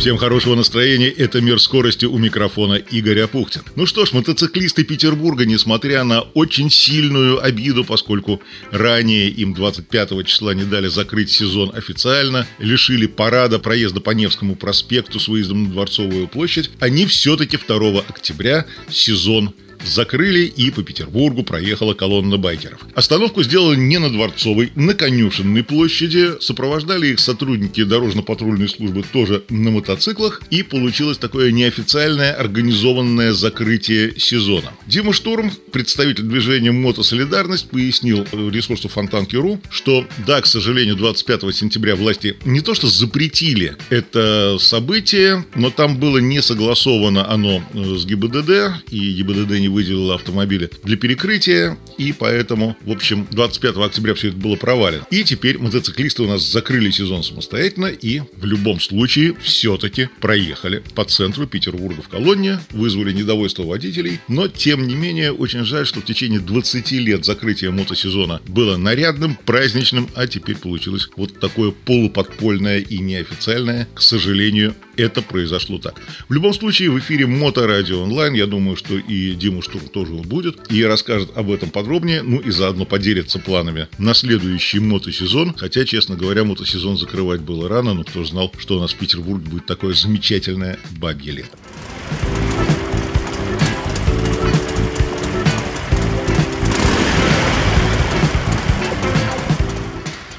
Всем хорошего настроения, это «Мир скорости» у микрофона Игорь Апухтин. Ну что ж, мотоциклисты Петербурга, несмотря на очень сильную обиду, поскольку ранее им 25 числа не дали закрыть сезон официально, лишили парада проезда по Невскому проспекту с выездом на Дворцовую площадь, они все-таки 2 октября сезон закрыли и по Петербургу проехала колонна байкеров. Остановку сделали не на Дворцовой, на Конюшенной площади. Сопровождали их сотрудники дорожно-патрульной службы тоже на мотоциклах. И получилось такое неофициальное организованное закрытие сезона. Дима Штурм, представитель движения «Мотосолидарность», пояснил ресурсу Фонтанки.ру, что да, к сожалению, 25 сентября власти не то что запретили это событие, но там было не согласовано оно с ГИБДД, и ГИБДД не выделила автомобили для перекрытия, и поэтому, в общем, 25 октября все это было провалено. И теперь мотоциклисты у нас закрыли сезон самостоятельно и в любом случае все-таки проехали по центру Петербурга в колонне, вызвали недовольство водителей, но тем не менее очень жаль, что в течение 20 лет закрытие мотосезона было нарядным, праздничным, а теперь получилось вот такое полуподпольное и неофициальное, к сожалению, это произошло так. В любом случае, в эфире Моторадио онлайн, я думаю, что и Дима Штурм тоже будет, и расскажет об этом подробнее, ну и заодно поделится планами на следующий мотосезон, хотя, честно говоря, мотосезон закрывать было рано, но кто знал, что у нас в Петербурге будет такое замечательное бабье лето.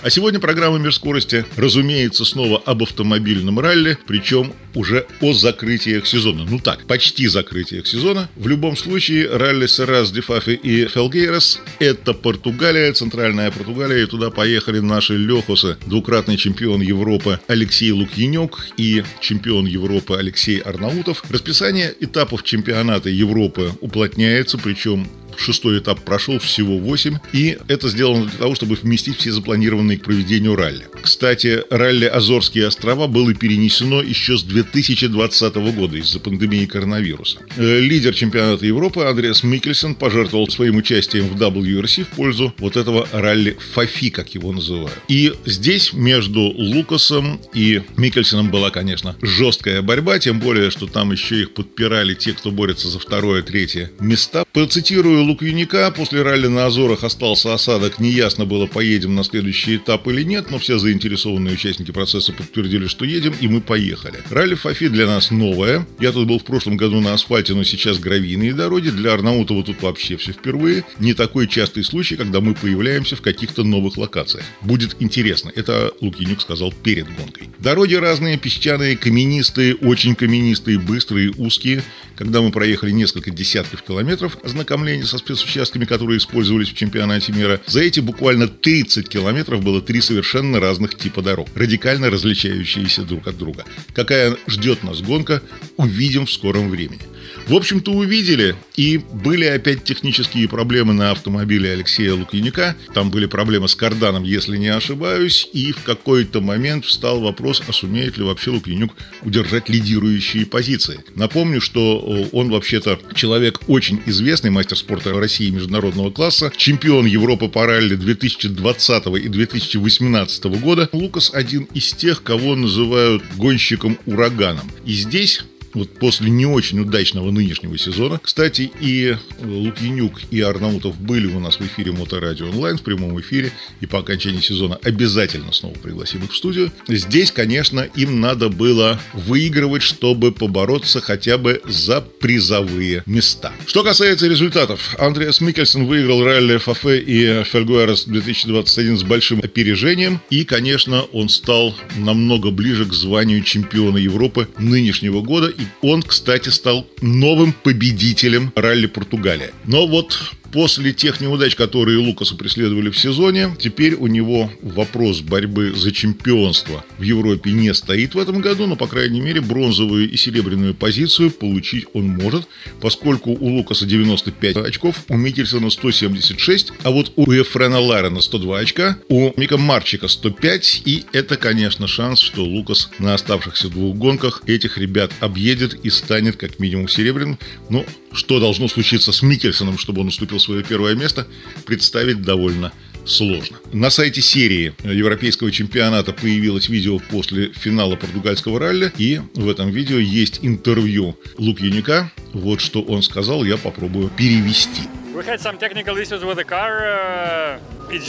А сегодня программа «Мир скорости», разумеется, снова об автомобильном ралли, причем уже о закрытиях сезона. Ну так, почти закрытиях сезона. В любом случае, ралли Серас, Дефафи и Фелгейрос – это Португалия, центральная Португалия, и туда поехали наши Лехусы, двукратный чемпион Европы Алексей Лукьянюк и чемпион Европы Алексей Арнаутов. Расписание этапов чемпионата Европы уплотняется, причем Шестой этап прошел всего 8, и это сделано для того, чтобы вместить все запланированные к проведению ралли. Кстати, ралли Азорские острова было перенесено еще с 2020 года из-за пандемии коронавируса. Э, лидер чемпионата Европы Андреас Микельсон пожертвовал своим участием в WRC в пользу вот этого ралли ФАФИ, как его называют. И здесь между Лукасом и Микельсоном была, конечно, жесткая борьба, тем более, что там еще их подпирали те, кто борется за второе, третье места. Процитирую Лукьяника. После ралли на Азорах остался осадок. Неясно было, поедем на следующий этап или нет, но все заинтересованные участники процесса подтвердили, что едем, и мы поехали. Ралли Фафи для нас новое. Я тут был в прошлом году на асфальте, но сейчас гравийные дороги. Для Арнаутова тут вообще все впервые. Не такой частый случай, когда мы появляемся в каких-то новых локациях. Будет интересно. Это Лукьянюк сказал перед гонкой. Дороги разные, песчаные, каменистые, очень каменистые, быстрые, узкие. Когда мы проехали несколько десятков километров ознакомления со спецучастками, которые использовались в чемпионате мира, за эти буквально 30 километров было три совершенно разных типа дорог, радикально различающиеся друг от друга. Какая ждет нас гонка, увидим в скором времени. В общем-то, увидели. И были опять технические проблемы на автомобиле Алексея Лукьяника. Там были проблемы с карданом, если не ошибаюсь. И в какой-то момент встал вопрос, а сумеет ли вообще Лукьянюк удержать лидирующие позиции. Напомню, что он вообще-то человек очень известный, мастер спорта России международного класса, чемпион Европы по ралли 2020 и 2018 года. Лукас один из тех, кого называют гонщиком-ураганом. И здесь вот после не очень удачного нынешнего сезона. Кстати, и Лукьянюк, и Арнаутов были у нас в эфире Моторадио онлайн в прямом эфире, и по окончании сезона обязательно снова пригласим их в студию. Здесь, конечно, им надо было выигрывать, чтобы побороться хотя бы за призовые места. Что касается результатов, Андреас Микельсон выиграл ралли Фафе и Фельгуэрос 2021 с большим опережением, и, конечно, он стал намного ближе к званию чемпиона Европы нынешнего года, и он, кстати, стал новым победителем ралли Португалия. Но вот После тех неудач, которые Лукаса преследовали в сезоне, теперь у него вопрос борьбы за чемпионство в Европе не стоит в этом году, но, по крайней мере, бронзовую и серебряную позицию получить он может, поскольку у Лукаса 95 очков, у Микельсона 176, а вот у Ефрена Ларена 102 очка, у Мика Марчика 105, и это, конечно, шанс, что Лукас на оставшихся двух гонках этих ребят объедет и станет как минимум серебряным. Но что должно случиться с Микельсоном, чтобы он уступил свое первое место, представить довольно сложно. На сайте серии Европейского чемпионата появилось видео после финала португальского ралли, и в этом видео есть интервью Лукьяника. Вот что он сказал, я попробую перевести. We had some technical issues with the car. Uh, uh,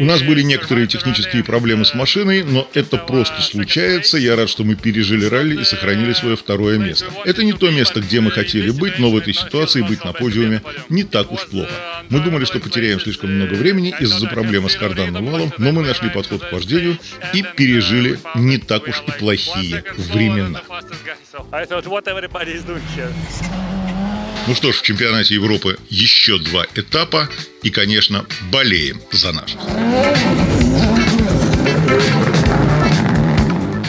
У нас были некоторые технические проблемы с uh, машиной, но это просто случается. Я рад, что мы пережили ралли и сохранили свое второе место. Это не то место, где мы хотели быть, но в этой ситуации быть на подиуме не так уж плохо. Мы думали, что потеряем слишком много времени из-за проблемы с карданным валом, но мы нашли подход к вождению и пережили не так уж и плохие времена. Ну что ж, в чемпионате Европы еще два этапа. И, конечно, болеем за наших.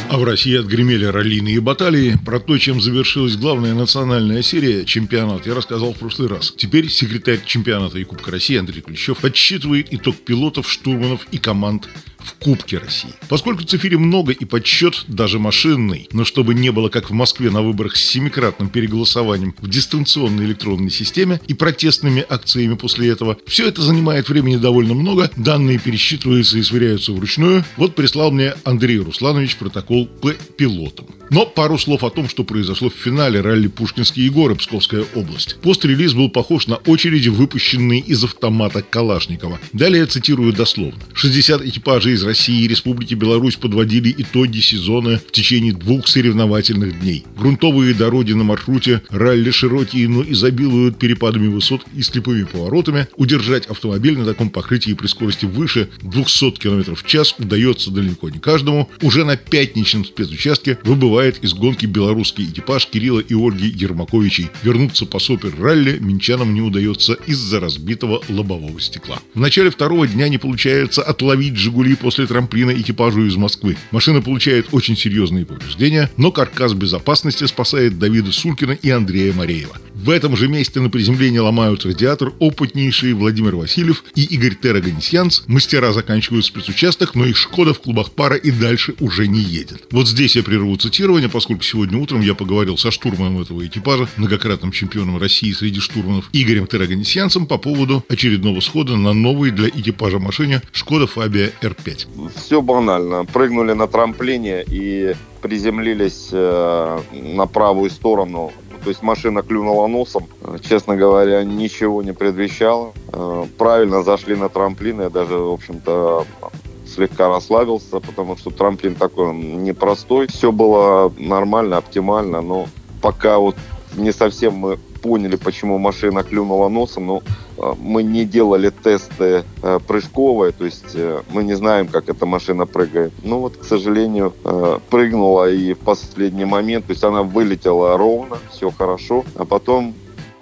А в России отгремели раллийные баталии. Про то, чем завершилась главная национальная серия чемпионат, я рассказал в прошлый раз. Теперь секретарь чемпионата и Кубка России Андрей Клещев отчитывает итог пилотов, штурманов и команд в Кубке России. Поскольку цифире много и подсчет даже машинный, но чтобы не было как в Москве на выборах с семикратным переголосованием в дистанционной электронной системе и протестными акциями после этого, все это занимает времени довольно много, данные пересчитываются и сверяются вручную. Вот прислал мне Андрей Русланович протокол по пилотам. Но пару слов о том, что произошло в финале ралли Пушкинские горы, Псковская область. Пост-релиз был похож на очереди, выпущенные из автомата Калашникова. Далее цитирую дословно. 60 экипажей из России и Республики Беларусь подводили итоги сезона в течение двух соревновательных дней. Грунтовые дороги на маршруте ралли широкие, но изобилуют перепадами высот и слепыми поворотами. Удержать автомобиль на таком покрытии при скорости выше 200 км в час удается далеко не каждому. Уже на пятничном спецучастке выбывает из гонки белорусский экипаж Кирилла и Ольги Ермаковичей. Вернуться по супер-ралли минчанам не удается из-за разбитого лобового стекла. В начале второго дня не получается отловить «Жигули» после трамплина экипажу из Москвы. Машина получает очень серьезные повреждения, но каркас безопасности спасает Давида Сулькина и Андрея Мареева. В этом же месте на приземлении ломают радиатор опытнейшие Владимир Васильев и Игорь Тераганисьянц. Мастера заканчивают спецучасток, но их «Шкода» в клубах пара и дальше уже не едет. Вот здесь я прерву цитирование, поскольку сегодня утром я поговорил со штурманом этого экипажа, многократным чемпионом России среди штурманов Игорем Тераганисьянцем по поводу очередного схода на новой для экипажа машине «Шкода Фабия R5». Все банально. Прыгнули на трамплине и приземлились э, на правую сторону то есть машина клюнула носом. Честно говоря, ничего не предвещало. Э, правильно зашли на трамплин. Я даже, в общем-то, слегка расслабился, потому что трамплин такой непростой. Все было нормально, оптимально, но пока вот не совсем мы поняли, почему машина клюнула носом, но э, мы не делали тесты э, прыжковые, то есть э, мы не знаем, как эта машина прыгает. Ну вот, к сожалению, прыгнула и в последний момент, то есть она вылетела ровно, все хорошо, а потом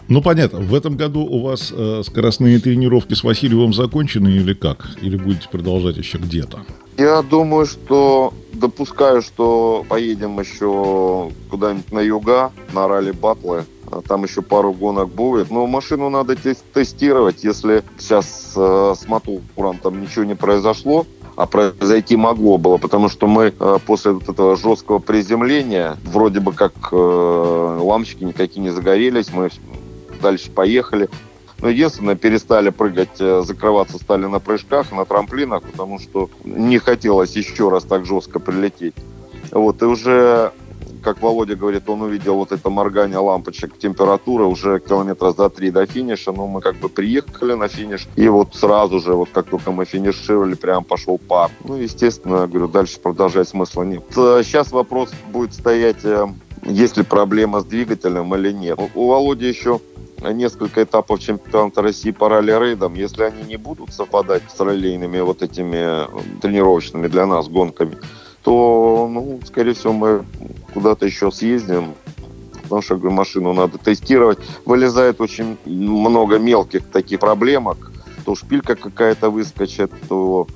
ну, понятно. В этом году у вас э, скоростные тренировки с Васильевым закончены или как? Или будете продолжать еще где-то? Я думаю, что допускаю, что поедем еще куда-нибудь на юга, на ралли батлы. А там еще пару гонок будет. Но машину надо тестировать. Если сейчас э, с мотором там ничего не произошло, а произойти могло было, потому что мы э, после вот этого жесткого приземления вроде бы как э, лампочки никакие не загорелись, мы дальше поехали. Но единственное, перестали прыгать, э, закрываться стали на прыжках, на трамплинах, потому что не хотелось еще раз так жестко прилететь. Вот, и уже, как Володя говорит, он увидел вот это моргание лампочек, температура уже километра за три до финиша, но мы как бы приехали на финиш, и вот сразу же, вот как только мы финишировали, прям пошел пар. Ну, естественно, говорю, дальше продолжать смысла нет. Сейчас вопрос будет стоять, э, есть ли проблема с двигателем или нет. У Володи еще несколько этапов чемпионата России по ралли-рейдам, если они не будут совпадать с раллийными вот этими э, тренировочными для нас гонками, то, ну, скорее всего, мы куда-то еще съездим, потому что говорю, машину надо тестировать. Вылезает очень много мелких таких проблемок. То шпилька какая-то выскочит, то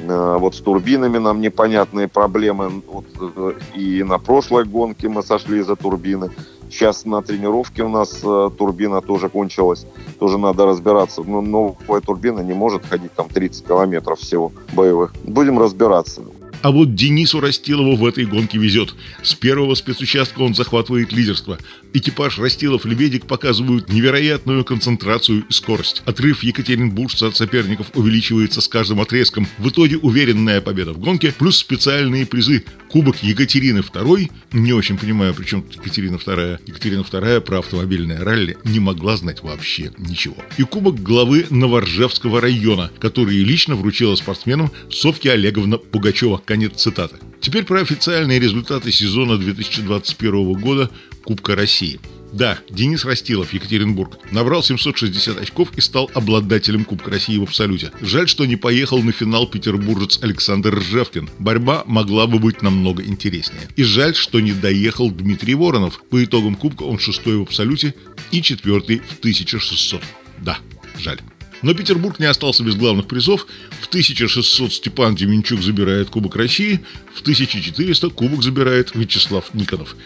э, вот с турбинами нам непонятные проблемы. Вот, э, и на прошлой гонке мы сошли из-за турбины. Сейчас на тренировке у нас э, турбина тоже кончилась. Тоже надо разбираться. Но новая турбина не может ходить там 30 километров всего боевых. Будем разбираться. А вот Денису Растилову в этой гонке везет. С первого спецучастка он захватывает лидерство. Экипаж Растилов-Лебедик показывают невероятную концентрацию и скорость. Отрыв екатеринбуржца от соперников увеличивается с каждым отрезком. В итоге уверенная победа в гонке, плюс специальные призы. Кубок Екатерины II. Не очень понимаю, при чем тут Екатерина II. Екатерина II про автомобильное ралли не могла знать вообще ничего. И кубок главы Новоржевского района, который лично вручила спортсменам Софья Олеговна Пугачева. Конец цитаты. Теперь про официальные результаты сезона 2021 года Кубка России. Да, Денис Растилов, Екатеринбург, набрал 760 очков и стал обладателем Кубка России в абсолюте. Жаль, что не поехал на финал петербуржец Александр Ржевкин. Борьба могла бы быть намного интереснее. И жаль, что не доехал Дмитрий Воронов. По итогам Кубка он шестой в абсолюте и четвертый в 1600. Да, жаль. Но Петербург не остался без главных призов. В 1600 Степан Деменчук забирает Кубок России, в 1400 Кубок забирает Вячеслав Никонов.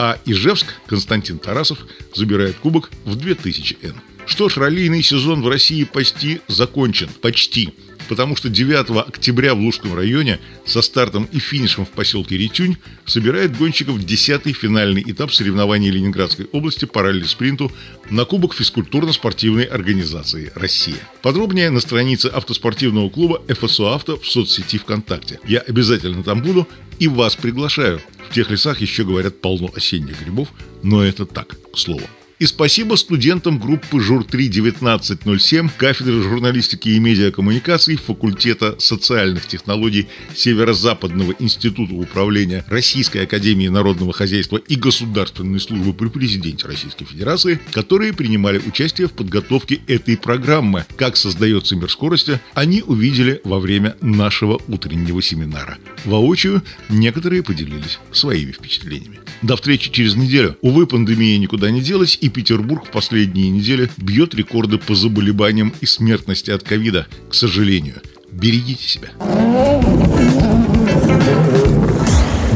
А Ижевск Константин Тарасов забирает Кубок в 2000 Н. Что ж, раллийный сезон в России почти закончен. Почти потому что 9 октября в Лужском районе со стартом и финишем в поселке Ритюнь собирает гонщиков 10-й финальный этап соревнований Ленинградской области по ралли-спринту на Кубок физкультурно-спортивной организации «Россия». Подробнее на странице автоспортивного клуба ФСО «Авто» в соцсети ВКонтакте. Я обязательно там буду и вас приглашаю. В тех лесах еще говорят полно осенних грибов, но это так, к слову. И спасибо студентам группы ЖУР-3-1907 кафедры журналистики и медиакоммуникаций факультета социальных технологий Северо-Западного института управления Российской Академии Народного Хозяйства и Государственной службы при президенте Российской Федерации, которые принимали участие в подготовке этой программы «Как создается мир скорости», они увидели во время нашего утреннего семинара. Воочию некоторые поделились своими впечатлениями. До встречи через неделю. Увы, пандемия никуда не делась, и Петербург в последние недели бьет рекорды по заболеваниям и смертности от ковида, к сожалению. Берегите себя.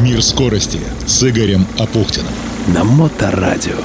Мир скорости с Игорем Апухтиным. На Моторадио.